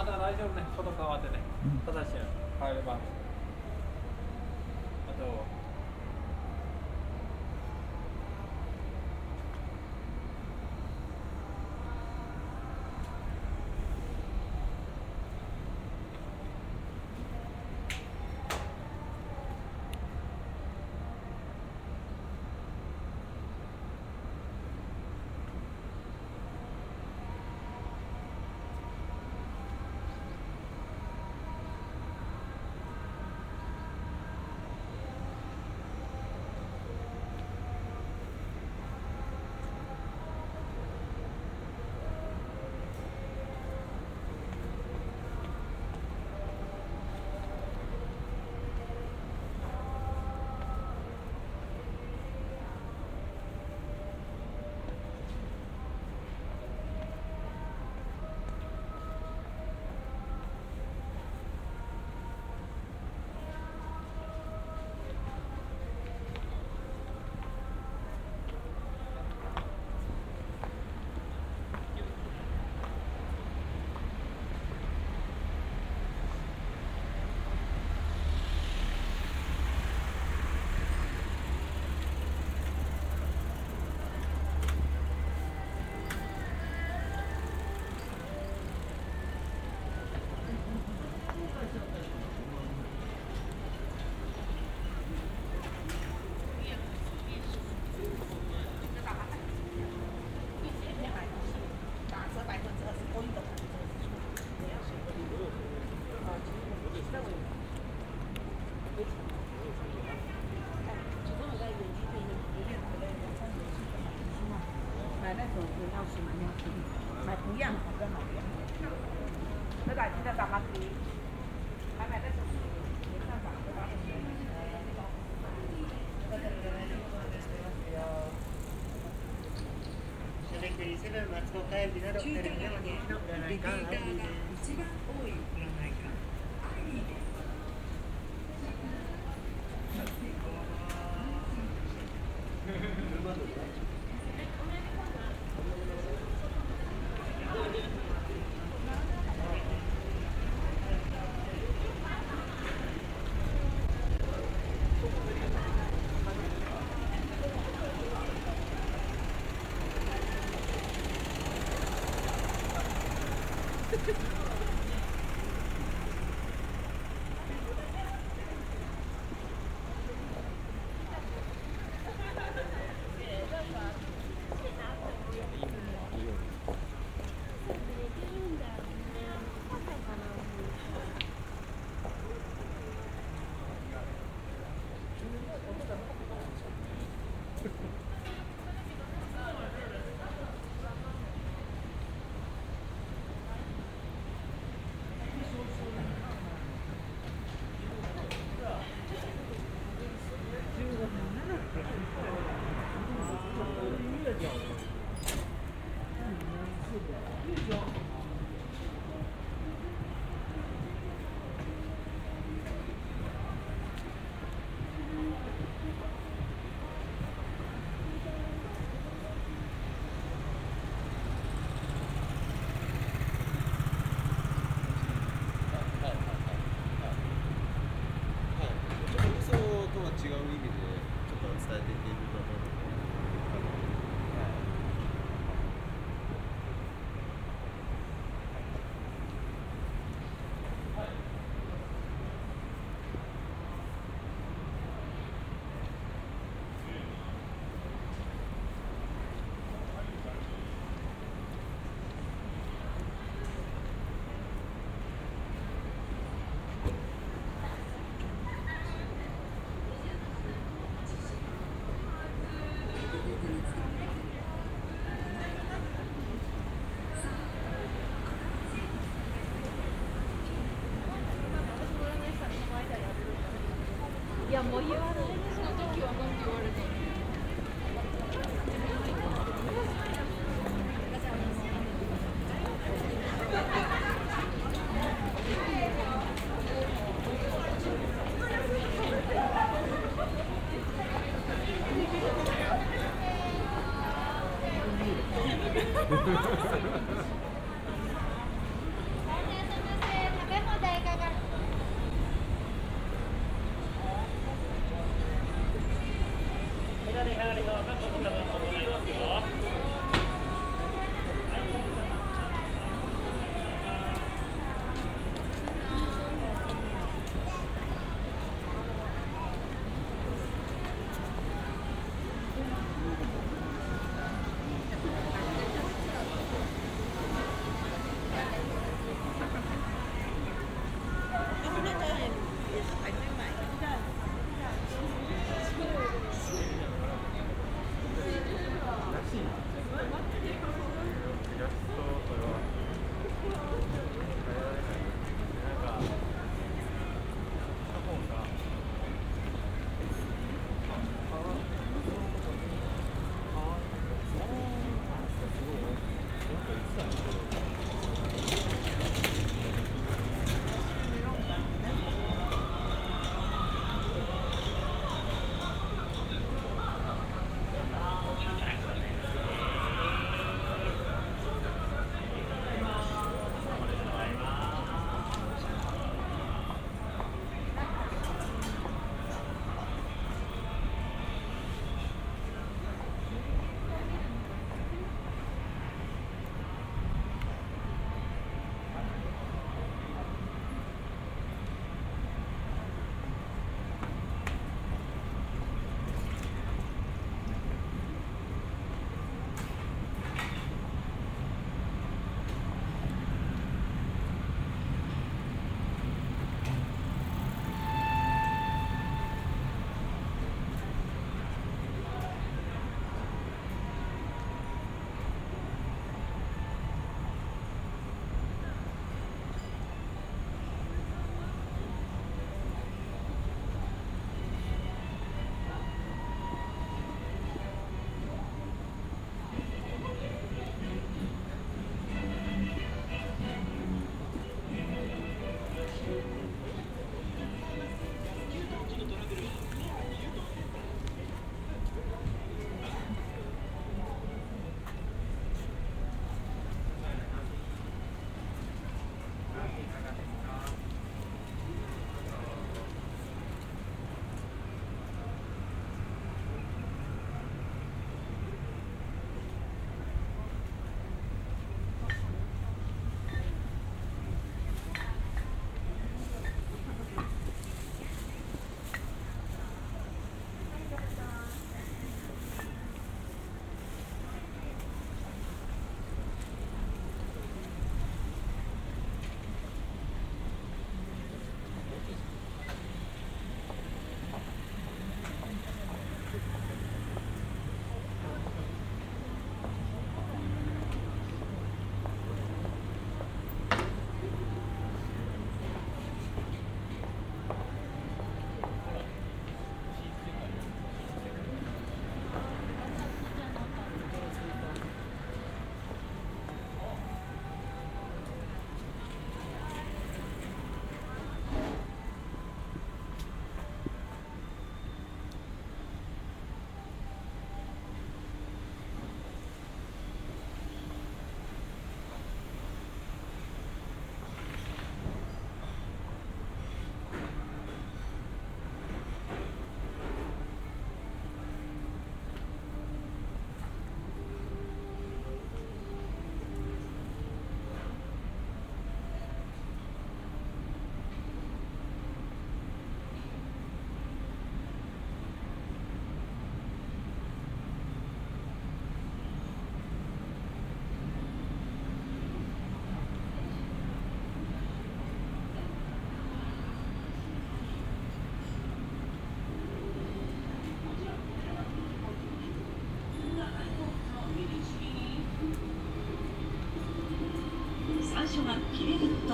まだ大丈夫ね。外変わって。ねただし入れば买钥匙，买不一样的跟好一样。这个记得打麻鸡，还买那种没上涨的吧？それクリスマスの帰りなどテレビでも人気の占いかリピーターが一番多い占いが Ha ha ha! Ha ha ha ha!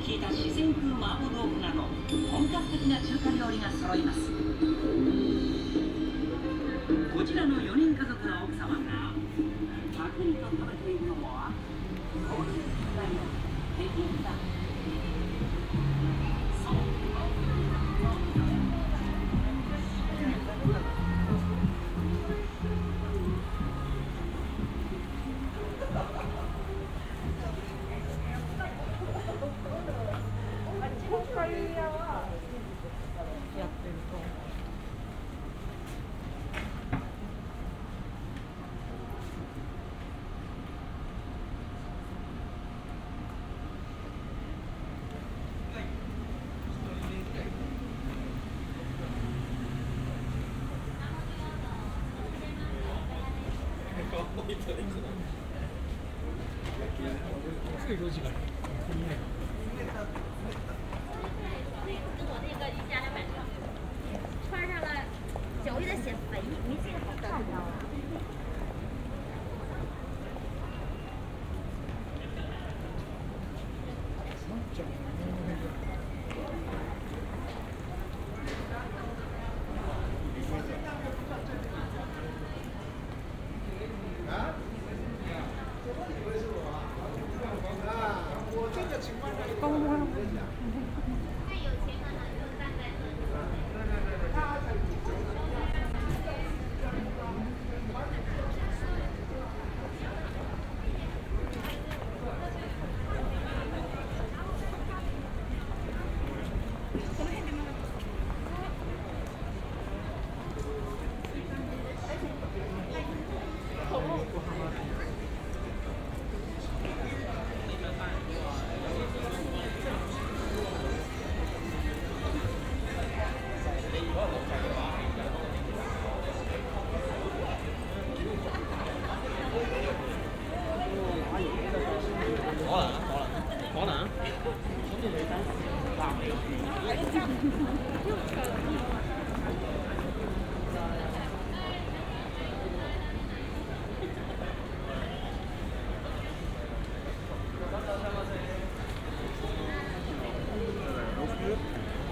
効いた自然風麻婆豆腐など本格的な中華料理が揃います。こちらの4人家族の奥様がパクリと食べているのは高級食材の北京跟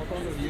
ほとんど利